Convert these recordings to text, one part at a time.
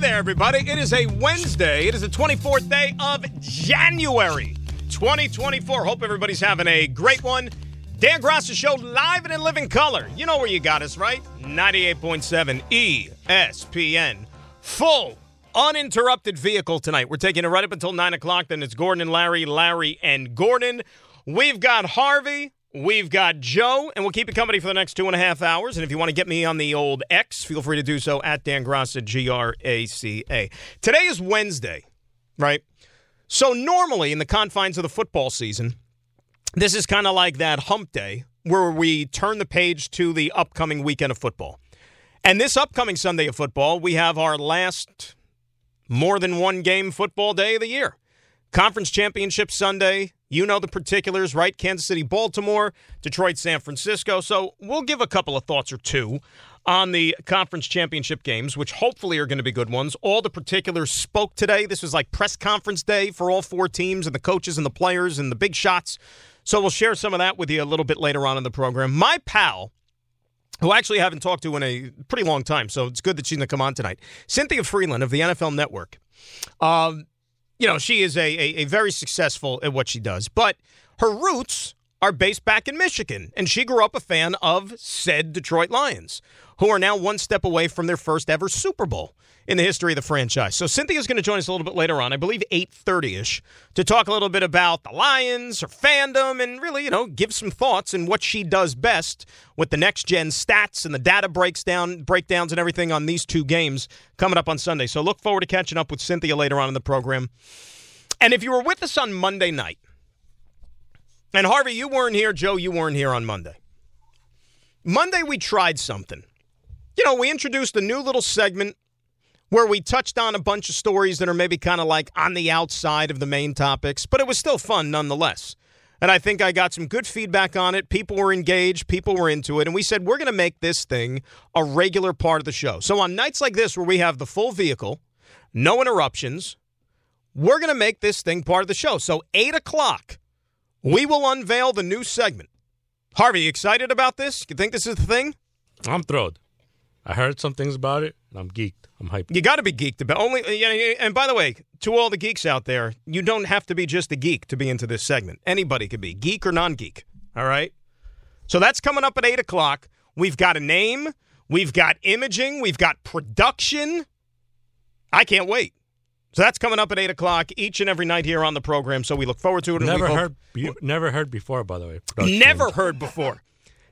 There, everybody. It is a Wednesday. It is the 24th day of January 2024. Hope everybody's having a great one. Dan Graca Show live and in living color. You know where you got us, right? 98.7 ESPN. Full, uninterrupted vehicle tonight. We're taking it right up until 9 o'clock. Then it's Gordon and Larry, Larry and Gordon. We've got Harvey. We've got Joe, and we'll keep you company for the next two and a half hours. And if you want to get me on the old X, feel free to do so at Dan Graca, G R A C A. Today is Wednesday, right? So normally in the confines of the football season, this is kind of like that hump day where we turn the page to the upcoming weekend of football. And this upcoming Sunday of football, we have our last more than one game football day of the year. Conference Championship Sunday. You know the particulars, right? Kansas City, Baltimore, Detroit, San Francisco. So we'll give a couple of thoughts or two on the conference championship games, which hopefully are going to be good ones. All the particulars spoke today. This was like press conference day for all four teams and the coaches and the players and the big shots. So we'll share some of that with you a little bit later on in the program. My pal, who I actually haven't talked to in a pretty long time, so it's good that she's going to come on tonight, Cynthia Frelund of the NFL Network. Um, you know, she is a, a, a very successful at what she does, but her roots are based back in Michigan, and she grew up a fan of said Detroit Lions, who are now one step away from their first ever Super Bowl in the history of the franchise. So Cynthia's going to join us a little bit later on, I believe 8:30ish, to talk a little bit about the Lions, her fandom, and really, you know, give some thoughts and what she does best with the next gen stats and the data breaks down breakdowns and everything on these two games coming up on Sunday. So look forward to catching up with Cynthia later on in the program. And if you were with us on Monday night, and Harvey, you weren't here. Joe, you weren't here on Monday. Monday, we tried something. You know, we introduced a new little segment where we touched on a bunch of stories that are maybe kind of like on the outside of the main topics, but it was still fun nonetheless. And I think I got some good feedback on it. People were engaged, people were into it. And we said, we're going to make this thing a regular part of the show. So on nights like this, where we have the full vehicle, no interruptions, we're going to make this thing part of the show. So 8 o'clock, we will unveil the new segment. Harvey, excited about this? You think this is the thing? I'm thrilled. I heard some things about it, and I'm geeked. I'm hyped. You got to be geeked about only. And by the way, to all the geeks out there, you don't have to be just a geek to be into this segment. Anybody could be geek or non-geek. All right. So that's coming up at eight o'clock. We've got a name. We've got imaging. We've got production. I can't wait. So that's coming up at eight o'clock each and every night here on the program. So we look forward to it. Never heard. Be, never heard before, by the way. Never heard before.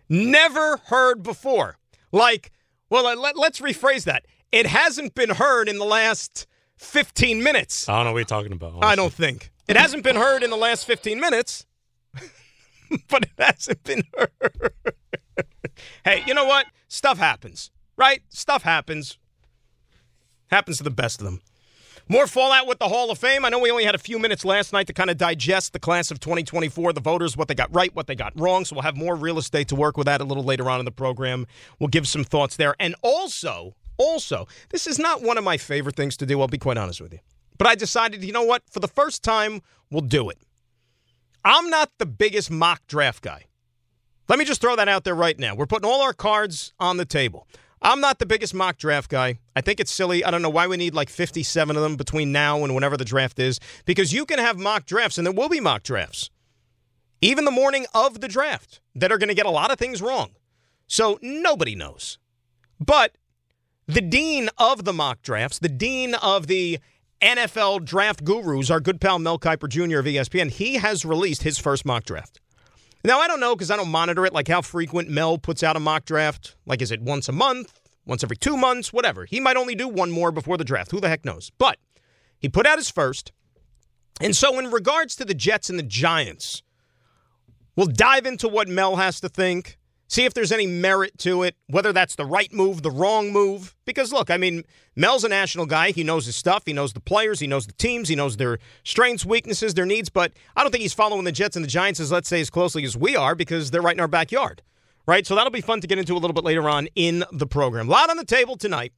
Never heard before. Like, well, uh, let, let's rephrase that. It hasn't been heard in the last 15 minutes. I don't know what you're talking about. I don't think. It hasn't been heard in the last 15 minutes, but it hasn't been heard. hey, you know what? Stuff happens, right? Stuff happens. Happens to the best of them. More fallout with the Hall of Fame. I know we only had a few minutes last night to kind of digest the class of 2024, the voters, what they got right, what they got wrong. So we'll have more real estate to work with that a little later on in the program. We'll give some thoughts there. And also, also, this is not one of my favorite things to do. I'll be quite honest with you. But I decided, you know what? For the first time, we'll do it. I'm not the biggest mock draft guy. Let me just throw that out there right now. We're putting all our cards on the table. I'm not the biggest mock draft guy. I think it's silly. I don't know why we need like 57 of them between now and whenever the draft is, because you can have mock drafts, and there will be mock drafts, even the morning of the draft, that are going to get a lot of things wrong. So nobody knows. But the dean of the mock drafts, the dean of the NFL draft gurus, our good pal Mel Kiper Jr. of ESPN, he has released his first mock draft. Now, I don't know because I don't monitor it, like how frequent Mel puts out a mock draft. Like, is it once a month, once every two months, whatever? He might only do one more before the draft. Who the heck knows? But he put out his first. And so, in regards to the Jets and the Giants, we'll dive into what Mel has to think, See if there's any merit to it, whether that's the right move, the wrong move. Because look, I mean, Mel's a national guy. He knows his stuff. He knows the players. He knows the teams. He knows their strengths, weaknesses, their needs. But I don't think he's following the Jets and the Giants as, let's say, as closely as we are because they're right in our backyard. Right? So that'll be fun to get into a little bit later on in the program. A lot on the table tonight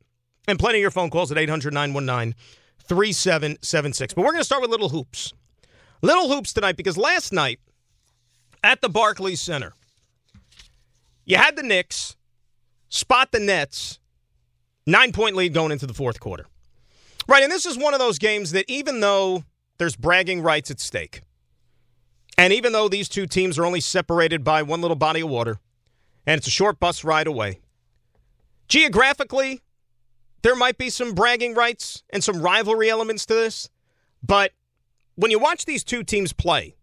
and plenty of your phone calls at 800 919 3776. But we're going to start with Little Hoops. Little Hoops tonight because last night at the Barclays Center, you had the Knicks spot the Nets, nine point lead going into the fourth quarter. Right, and this is one of those games that even though there's bragging rights at stake, and even though these two teams are only separated by one little body of water, and it's a short bus ride away, geographically, there might be some bragging rights and some rivalry elements to this. But when you watch these two teams play,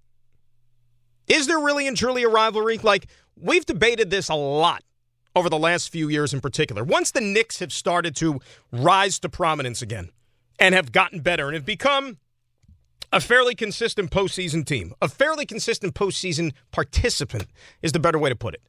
is there really and truly a rivalry? Like, we've debated this a lot over the last few years in particular. Once the Knicks have started to rise to prominence again and have gotten better and have become a fairly consistent postseason team, a fairly consistent postseason participant is the better way to put it.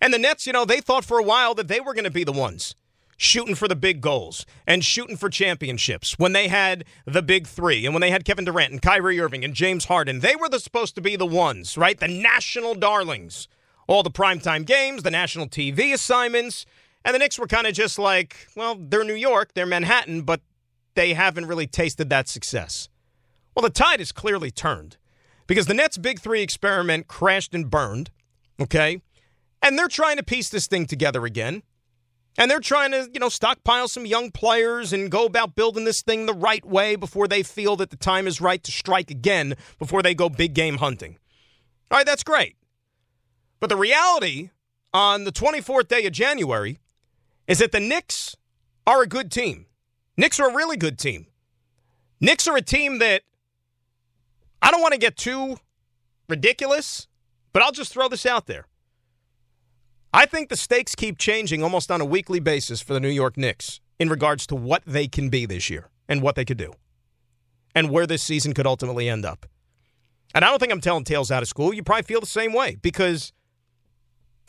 And the Nets, you know, they thought for a while that they were going to be the ones shooting for the big goals and shooting for championships when they had the big three and when they had Kevin Durant and Kyrie Irving and James Harden. They were the, supposed to be the ones, right? The national darlings all the primetime games, the national TV assignments. And the Knicks were kind of just like, well, they're New York, they're Manhattan, but they haven't really tasted that success. Well, the tide has clearly turned because the Nets' Big Three experiment crashed and burned, okay? And they're trying to piece this thing together again. And they're trying to, you know, stockpile some young players and go about building this thing the right way before they feel that the time is right to strike again before they go big game hunting. All right, that's great. But the reality on the 24th day of January is that the Knicks are a good team. Knicks are a really good team. Knicks are a team that I don't want to get too ridiculous, but I'll just throw this out there. I think the stakes keep changing almost on a weekly basis for the New York Knicks in regards to what they can be this year and what they could do and where this season could ultimately end up. And I don't think I'm telling tales out of school. You probably feel the same way because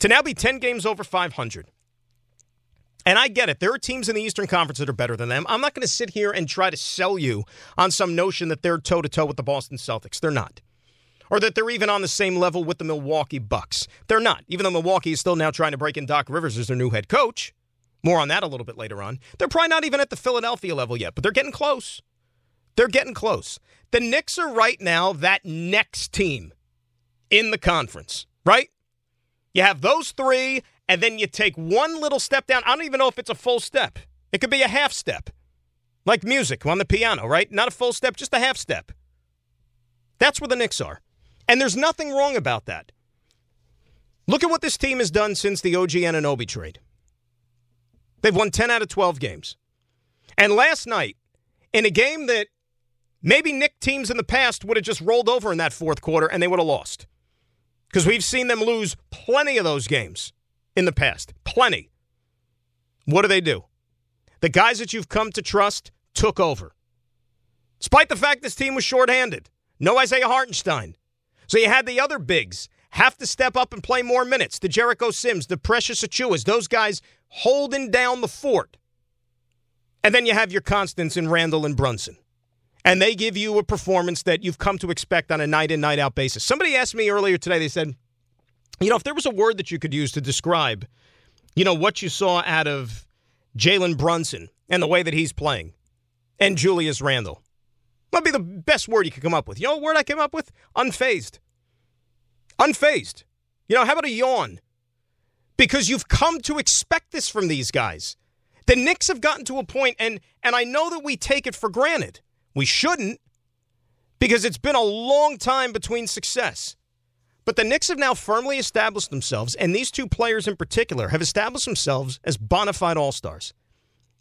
to now be 10 games over 500. And I get it. There are teams in the Eastern Conference that are better than them. I'm not going to sit here and try to sell you on some notion that they're toe to toe with the Boston Celtics. They're not. Or that they're even on the same level with the Milwaukee Bucks. They're not. Even though Milwaukee is still now trying to break in Doc Rivers as their new head coach. More on that a little bit later on. They're probably not even at the Philadelphia level yet, but they're getting close. They're getting close. The Knicks are right now that next team in the conference, right? You have those three, and then you take one little step down. I don't even know if it's a full step. It could be a half step, like music on the piano, right? Not a full step, just a half step. That's where the Knicks are. And there's nothing wrong about that. Look at what this team has done since the OG Anunoby trade. They've won 10 out of 12 games. And last night, in a game that maybe Knick teams in the past would have just rolled over in that fourth quarter and they would have lost because we've seen them lose plenty of those games in the past. Plenty. What do they do? The guys that you've come to trust took over. Despite the fact this team was shorthanded. No Isaiah Hartenstein. So you had the other bigs have to step up and play more minutes. The Jericho Sims, the Precious Achiuwas, those guys holding down the fort. And then you have your constants in Randle and Brunson and they give you a performance that you've come to expect on a night in, night out basis. Somebody asked me earlier today, they said, you know, if there was a word that you could use to describe, you know, what you saw out of Jalen Brunson and the way that he's playing and Julius Randle, might be the best word you could come up with. You know what word I came up with? Unfazed. Unfazed. You know, how about a yawn? Because you've come to expect this from these guys. The Knicks have gotten to a point, and and I know that we take it for granted we shouldn't because it's been a long time between success. But the Knicks have now firmly established themselves, and these two players in particular have established themselves as bona fide all stars.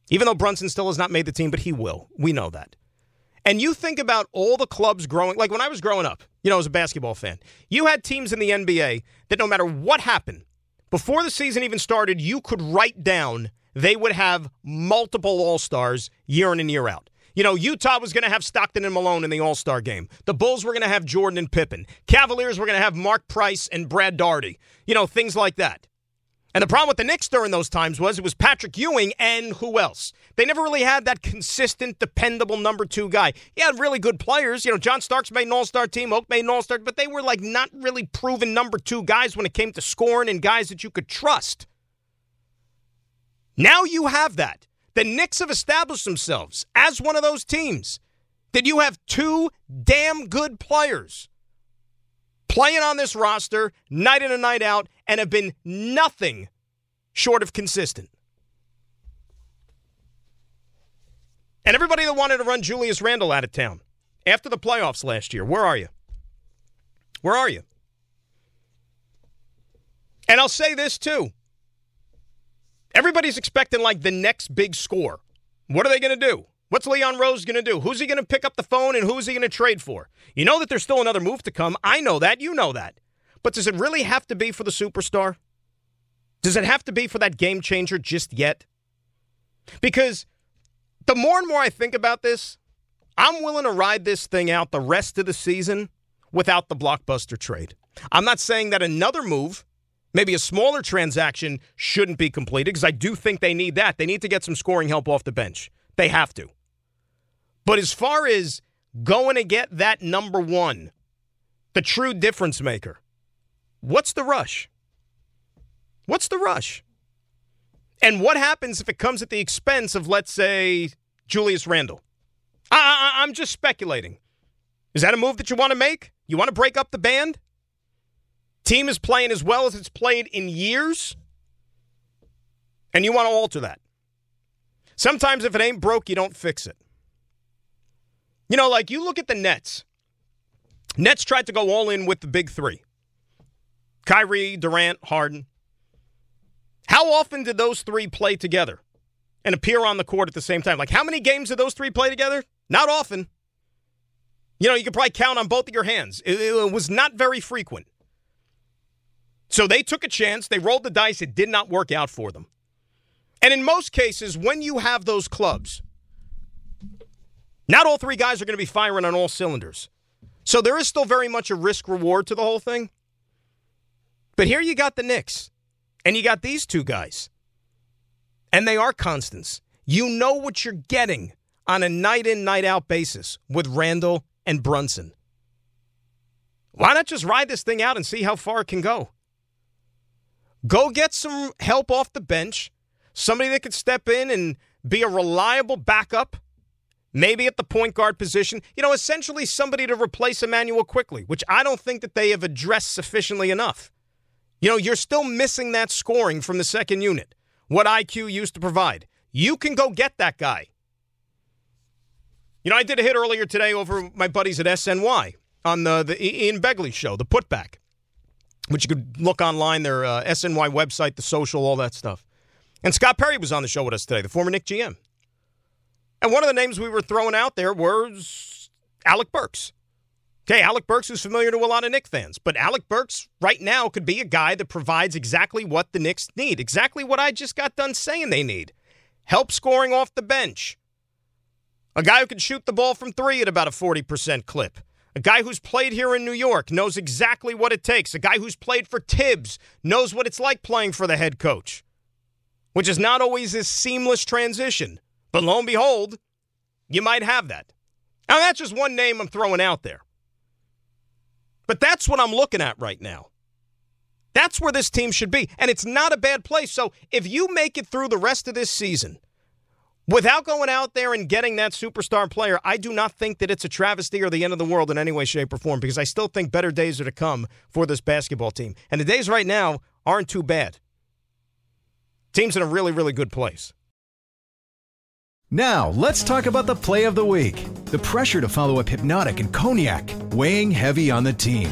Even though Brunson still has not made the team, but he will. We know that. And you think about all the clubs growing, like when I was growing up, you know, as a basketball fan, you had teams in the NBA that no matter what happened, before the season even started, you could write down they would have multiple all stars year in and year out. You know, Utah was going to have Stockton and Malone in the All Star game. The Bulls were going to have Jordan and Pippen. Cavaliers were going to have Mark Price and Brad Daugherty. You know, things like that. And the problem with the Knicks during those times was it was Patrick Ewing and who else? They never really had that consistent, dependable number two guy. He had really good players. You know, John Starks made an all star team, Oak made an all star, but they were like not really proven number two guys when it came to scoring and guys that you could trust. Now you have that. The Knicks have established themselves as one of those teams that you have two damn good players playing on this roster night in and night out and have been nothing short of consistent. And everybody that wanted to run Julius Randle out of town after the playoffs last year, where are you? Where are you? And I'll say this too. Everybody's expecting like the next big score. What are they going to do? What's Leon Rose going to do? Who's he going to pick up the phone and who's he going to trade for? You know that there's still another move to come. I know that. You know that. But does it really have to be for the superstar? Does it have to be for that game changer just yet? Because the more and more I think about this, I'm willing to ride this thing out the rest of the season without the blockbuster trade. I'm not saying that another move, maybe a smaller transaction, shouldn't be completed because I do think they need that. They need to get some scoring help off the bench. They have to. But as far as going to get that number one, the true difference maker, what's the rush? What's the rush? And what happens if it comes at the expense of, let's say, Julius Randle? I, I, I'm just speculating. Is that a move that you want to make? You want to break up the band? Team is playing as well as it's played in years, and you want to alter that. Sometimes if it ain't broke, you don't fix it. You know, like you look at the Nets. Nets tried to go all in with the big three Kyrie, Durant, Harden. How often did those three play together and appear on the court at the same time? Like, how many games did those three play together? Not often. You know, you could probably count on both of your hands. It, it was not very frequent. So they took a chance. They rolled the dice. It did not work out for them. And in most cases, when you have those clubs, not all three guys are going to be firing on all cylinders. So there is still very much a risk reward to the whole thing. But here you got the Knicks, and you got these two guys. And they are constants. You know what you're getting on a night in, night out basis with Randle and Brunson. Why not just ride this thing out and see how far it can go? Go get some help off the bench, somebody that could step in and be a reliable backup maybe at the point guard position. You know, essentially somebody to replace Immanuel Quickley, which I don't think that they have addressed sufficiently enough. You know, you're still missing that scoring from the second unit, what IQ used to provide. You can go get that guy. You know, I did a hit earlier today over my buddies at SNY on the, the Ian Begley show, the putback, which you could look online, their uh, SNY website, the social, all that stuff. And Scott Perry was on the show with us today, the former Knick GM. And one of the names we were throwing out there was Alec Burks. Okay, Alec Burks is familiar to a lot of Knick fans, but Alec Burks right now could be a guy that provides exactly what the Knicks need, exactly what I just got done saying they need. Help scoring off the bench. A guy who can shoot the ball from three at about a 40% clip. A guy who's played here in New York knows exactly what it takes. A guy who's played for Tibbs knows what it's like playing for the head coach, which is not always a seamless transition. But lo and behold, you might have that. Now, that's just one name I'm throwing out there. But that's what I'm looking at right now. That's where this team should be. And it's not a bad place. So if you make it through the rest of this season without going out there and getting that superstar player, I do not think that it's a travesty or the end of the world in any way, shape, or form because I still think better days are to come for this basketball team. And the days right now aren't too bad. Team's in a really, really good place. Now, let's talk about the play of the week. The pressure to follow up Hypnotic and Cognac, weighing heavy on the team.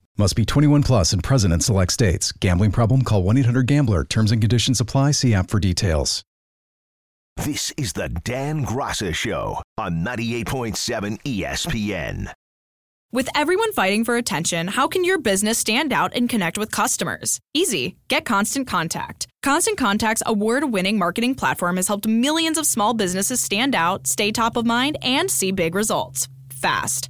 Must be 21 plus and present in select states. Gambling problem? Call 1 800 Gambler. Terms and conditions apply. See app for details. This is the Dan Graca Show on 98.7 ESPN. With everyone fighting for attention, how can your business stand out and connect with customers? Easy. Get Constant Contact. Constant Contact's award winning marketing platform has helped millions of small businesses stand out, stay top of mind, and see big results fast.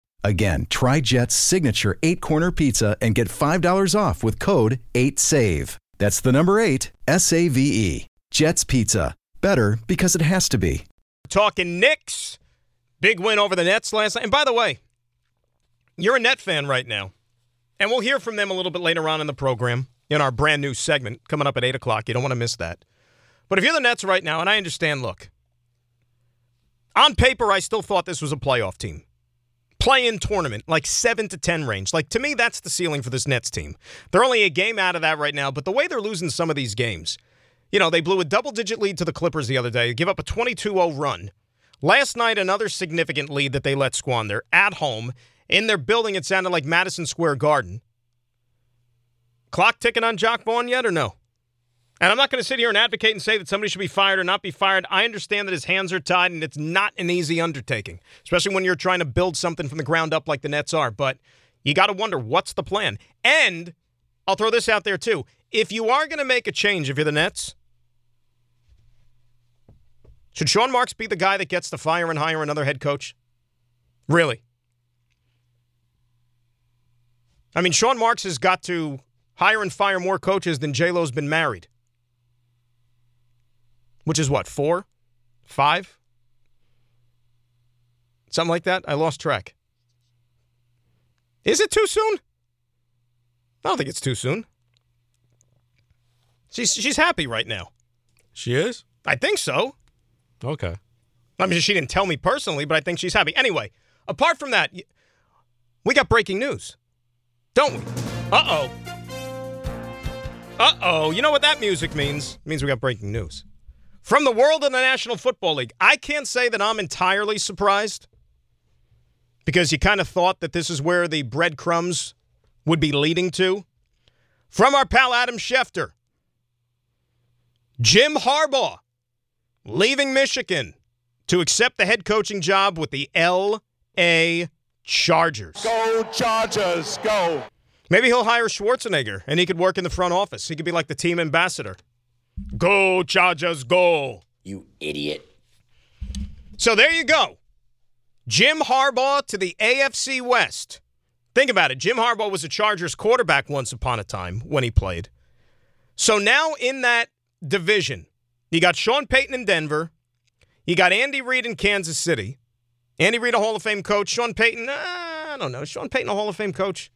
Again, try Jet's signature eight corner pizza and get $5 off with code 8SAVE. That's the number eight, S A V E. Jet's Pizza. Better because it has to be. Talking Knicks. Big win over the Nets last night. And by the way, you're a Net fan right now. And we'll hear from them a little bit later on in the program in our brand new segment coming up at 8 o'clock. You don't want to miss that. But if you're the Nets right now, and I understand, look, on paper, I still thought this was a playoff team. Play in tournament, like 7 to 10 range. Like, to me, that's the ceiling for this Nets team. They're only a game out of that right now, but the way they're losing some of these games, you know, they blew a double digit lead to the Clippers the other day, give up a 22 0 run. Last night, another significant lead that they let squander at home. In their building, it sounded like Madison Square Garden. Clock ticking on Jacque Vaughn yet or no? And I'm not going to sit here and advocate and say that somebody should be fired or not be fired. I understand that his hands are tied and it's not an easy undertaking, especially when you're trying to build something from the ground up like the Nets are. But you got to wonder what's the plan. And I'll throw this out there too. If you are going to make a change, if you're the Nets, should Sean Marks be the guy that gets to fire and hire another head coach? Really? I mean, Sean Marks has got to hire and fire more coaches than J-Lo's been married. Which is what, four? Five? Something like that? I lost track. Is it too soon? I don't think it's too soon. She's she's happy right now. She is? I think so. Okay. I mean, she didn't tell me personally, but I think she's happy. Anyway, apart from that, we got breaking news, don't we? Uh oh. Uh oh. You know what that music means? It means we got breaking news. From the world of the National Football League, I can't say that I'm entirely surprised because you kind of thought that this is where the breadcrumbs would be leading to. From our pal Adam Schefter, Jim Harbaugh leaving Michigan to accept the head coaching job with the L.A. Chargers. Go Chargers, go. Maybe he'll hire Schwarzenegger and he could work in the front office. He could be like the team ambassador. Go, Chargers, go. You idiot. So there you go. Jim Harbaugh to the AFC West. Think about it. Jim Harbaugh was a Chargers quarterback once upon a time when he played. So now in that division, you got Sean Payton in Denver. You got Andy Reid in Kansas City. Andy Reid, a Hall of Fame coach. Sean Payton, uh, I don't know. Sean Payton, a Hall of Fame coach.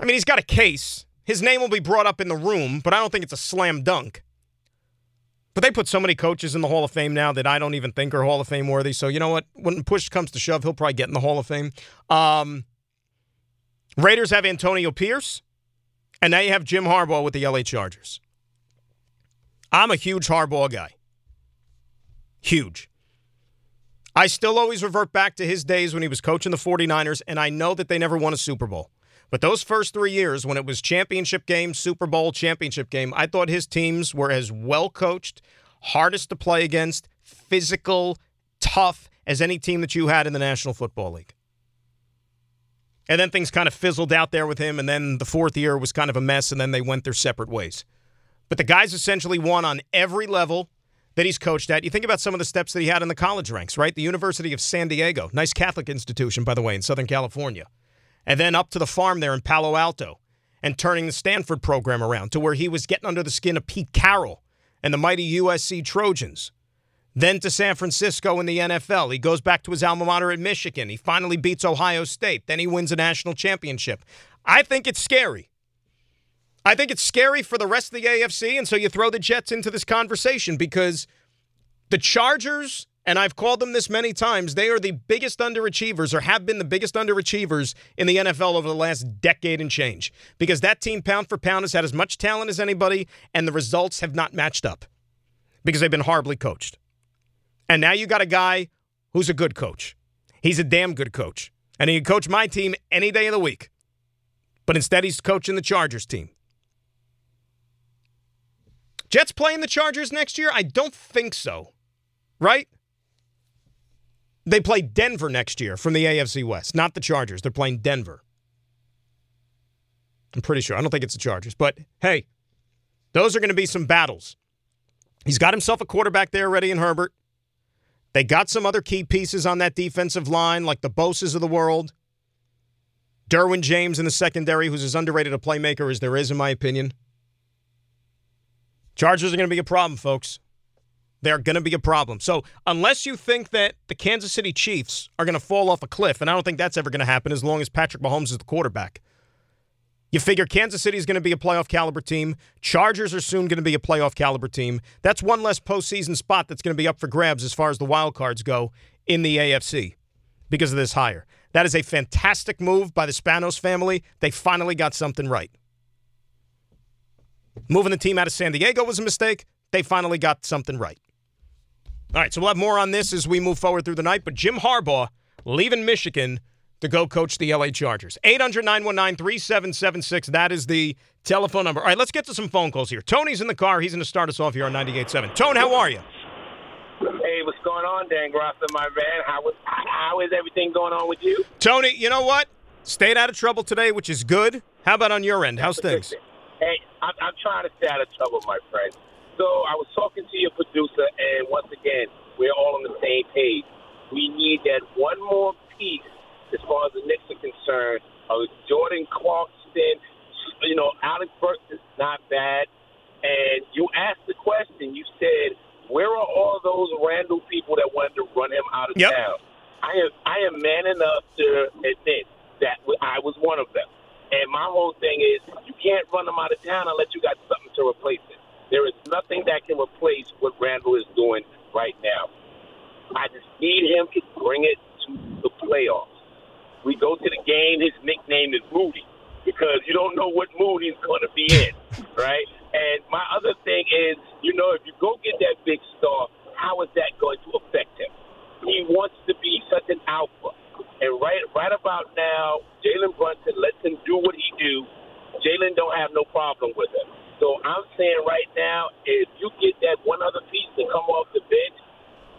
I mean, he's got a case. His name will be brought up in the room, but I don't think it's a slam dunk. But they put so many coaches in the Hall of Fame now that I don't even think are Hall of Fame worthy. So you know what? When push comes to shove, he'll probably get in the Hall of Fame. Um, Raiders have Antonio Pierce, and now you have Jim Harbaugh with the LA Chargers. I'm a huge Harbaugh guy. Huge. I still always revert back to his days when he was coaching the 49ers, and I know that they never won a Super Bowl. But those first three years, when it was championship game, Super Bowl, championship game, I thought his teams were as well coached, hardest to play against, physical, tough as any team that you had in the National Football League. And then things kind of fizzled out there with him, and then the fourth year was kind of a mess, and then they went their separate ways. But the guy's essentially won on every level that he's coached at. You think about some of the steps that he had in the college ranks, right? The University of San Diego, nice Catholic institution, by the way, in Southern California. And then up to the farm there in Palo Alto and turning the Stanford program around to where he was getting under the skin of Pete Carroll and the mighty USC Trojans. Then to San Francisco in the NFL. He goes back to his alma mater at Michigan. He finally beats Ohio State. Then he wins a national championship. I think it's scary. I think it's scary for the rest of the AFC, and so you throw the Jets into this conversation because the Chargers, and I've called them this many times, they are the biggest underachievers or have been the biggest underachievers in the NFL over the last decade and change because that team, pound for pound, has had as much talent as anybody, and the results have not matched up because they've been horribly coached. And now you got a guy who's a good coach. He's a damn good coach. And he can coach my team any day of the week. But instead, he's coaching the Chargers team. Jets playing the Chargers next year? I don't think so. Right? They play Denver next year from the AFC West, not the Chargers. They're playing Denver. I'm pretty sure. I don't think it's the Chargers. But hey, those are going to be some battles. He's got himself a quarterback there ready in Herbert. They got some other key pieces on that defensive line, like the Bosas of the world. Derwin James in the secondary, who's as underrated a playmaker as there is, in my opinion. Chargers are going to be a problem, folks. They're going to be a problem. So, unless you think that the Kansas City Chiefs are going to fall off a cliff, and I don't think that's ever going to happen as long as Patrick Mahomes is the quarterback, you figure Kansas City is going to be a playoff caliber team. Chargers are soon going to be a playoff caliber team. That's one less postseason spot that's going to be up for grabs as far as the wild cards go in the AFC because of this hire. That is a fantastic move by the Spanos family. They finally got something right. Moving the team out of San Diego was a mistake. They finally got something right. All right, so we'll have more on this as we move forward through the night. But Jim Harbaugh leaving Michigan to go coach the LA Chargers. 800 919 3776. That is the telephone number. All right, let's get to some phone calls here. Tony's in the car. He's going to start us off here on 98.7. Tone, how are you? Hey, what's going on, Dan Grosser, my man? How is, how is everything going on with you? Tony, you know what? Stayed out of trouble today, which is good. How about on your end? How's things? Hey, I'm, I'm trying to stay out of trouble, my friend. So I was talking to your producer, and once again, we're all on the same page. We need that one more piece as far as the Knicks are concerned. Uh, Jordan Clarkson, you know, Alex Burks is not bad. And you asked the question, you said, where are all those Randle people that wanted to run him out of Yep. town? I am I am man enough to admit that I was one of them. And my whole thing is you can't run them out of town unless you got something to replace it. There is nothing that can replace what Randle is doing right now. I just need him to bring it to the playoffs. We go to the game. His nickname is Moody because you don't know what mood he's going to be in, right? And my other thing is, you know, if you go get that big star, how is that going to affect him? He wants to be such an alpha. And right right about now, Jalen Brunson lets him do what he do. Jalen don't have no problem with him. So I'm saying right now, if you get that one other piece to come off the bench,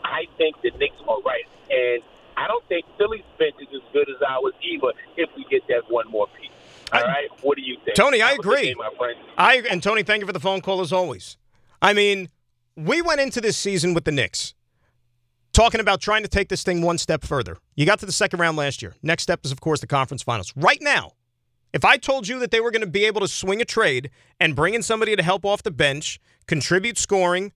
I think the Knicks are right. And I don't think Philly's bench is as good as ours either if we get that one more piece. All right, what do you think? Tony, I Have a good agree. day, my friend. I and Tony, thank you for the phone call as always. I mean, we went into this season with the Knicks talking about trying to take this thing one step further. You got to the second round last year. Next step is, of course, the conference finals. Right now, if I told you that they were going to be able to swing a trade and bring in somebody to help off the bench, contribute scoring,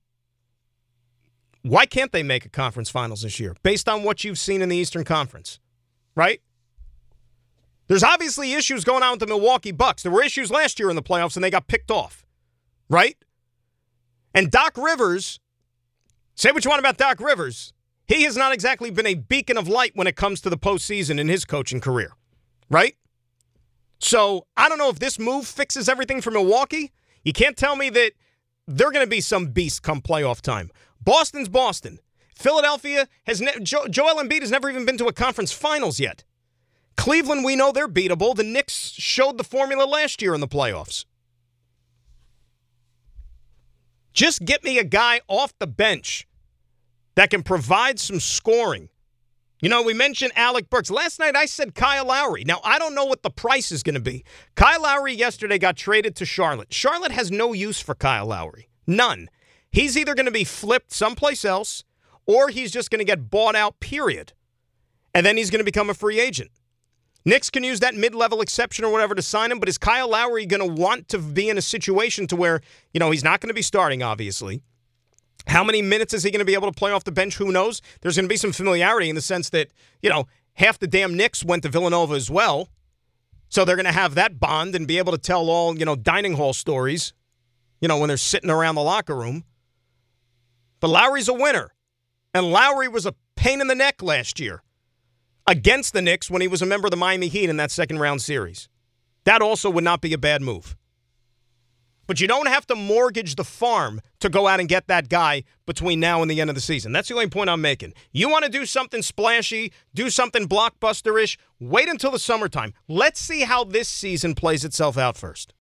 why can't they make a conference finals this year based on what you've seen in the Eastern Conference? Right? There's obviously issues going on with the Milwaukee Bucks. There were issues last year in the playoffs and they got picked off. Right? And Doc Rivers, say what you want about Doc Rivers, he has not exactly been a beacon of light when it comes to the postseason in his coaching career. Right? So I don't know if this move fixes everything for Milwaukee. You can't tell me that they're going to be some beast come playoff time. Boston's Boston. Philadelphia has ne- jo- Joel Embiid has never even been to a conference finals yet. Cleveland, we know they're beatable. The Knicks showed the formula last year in the playoffs. Just get me a guy off the bench that can provide some scoring. You know, we mentioned Alec Burks. Last night I said Kyle Lowry. Now, I don't know what the price is going to be. Kyle Lowry yesterday got traded to Charlotte. Charlotte has no use for Kyle Lowry. None. He's either going to be flipped someplace else or he's just going to get bought out, period. And then he's going to become a free agent. Knicks can use that mid-level exception or whatever to sign him, but is Kyle Lowry going to want to be in a situation to where, you know, he's not going to be starting, obviously. How many minutes is he going to be able to play off the bench? Who knows? There's going to be some familiarity in the sense that, you know, half the damn Knicks went to Villanova as well. So they're going to have that bond and be able to tell all, you know, dining hall stories, you know, when they're sitting around the locker room. But Lowry's a winner. And Lowry was a pain in the neck last year against the Knicks when he was a member of the Miami Heat in that second round series. That also would not be a bad move. But you don't have to mortgage the farm to go out and get that guy between now and the end of the season. That's the only point I'm making. You want to do something splashy, do something blockbuster ish, wait until the summertime. Let's see how this season plays itself out first.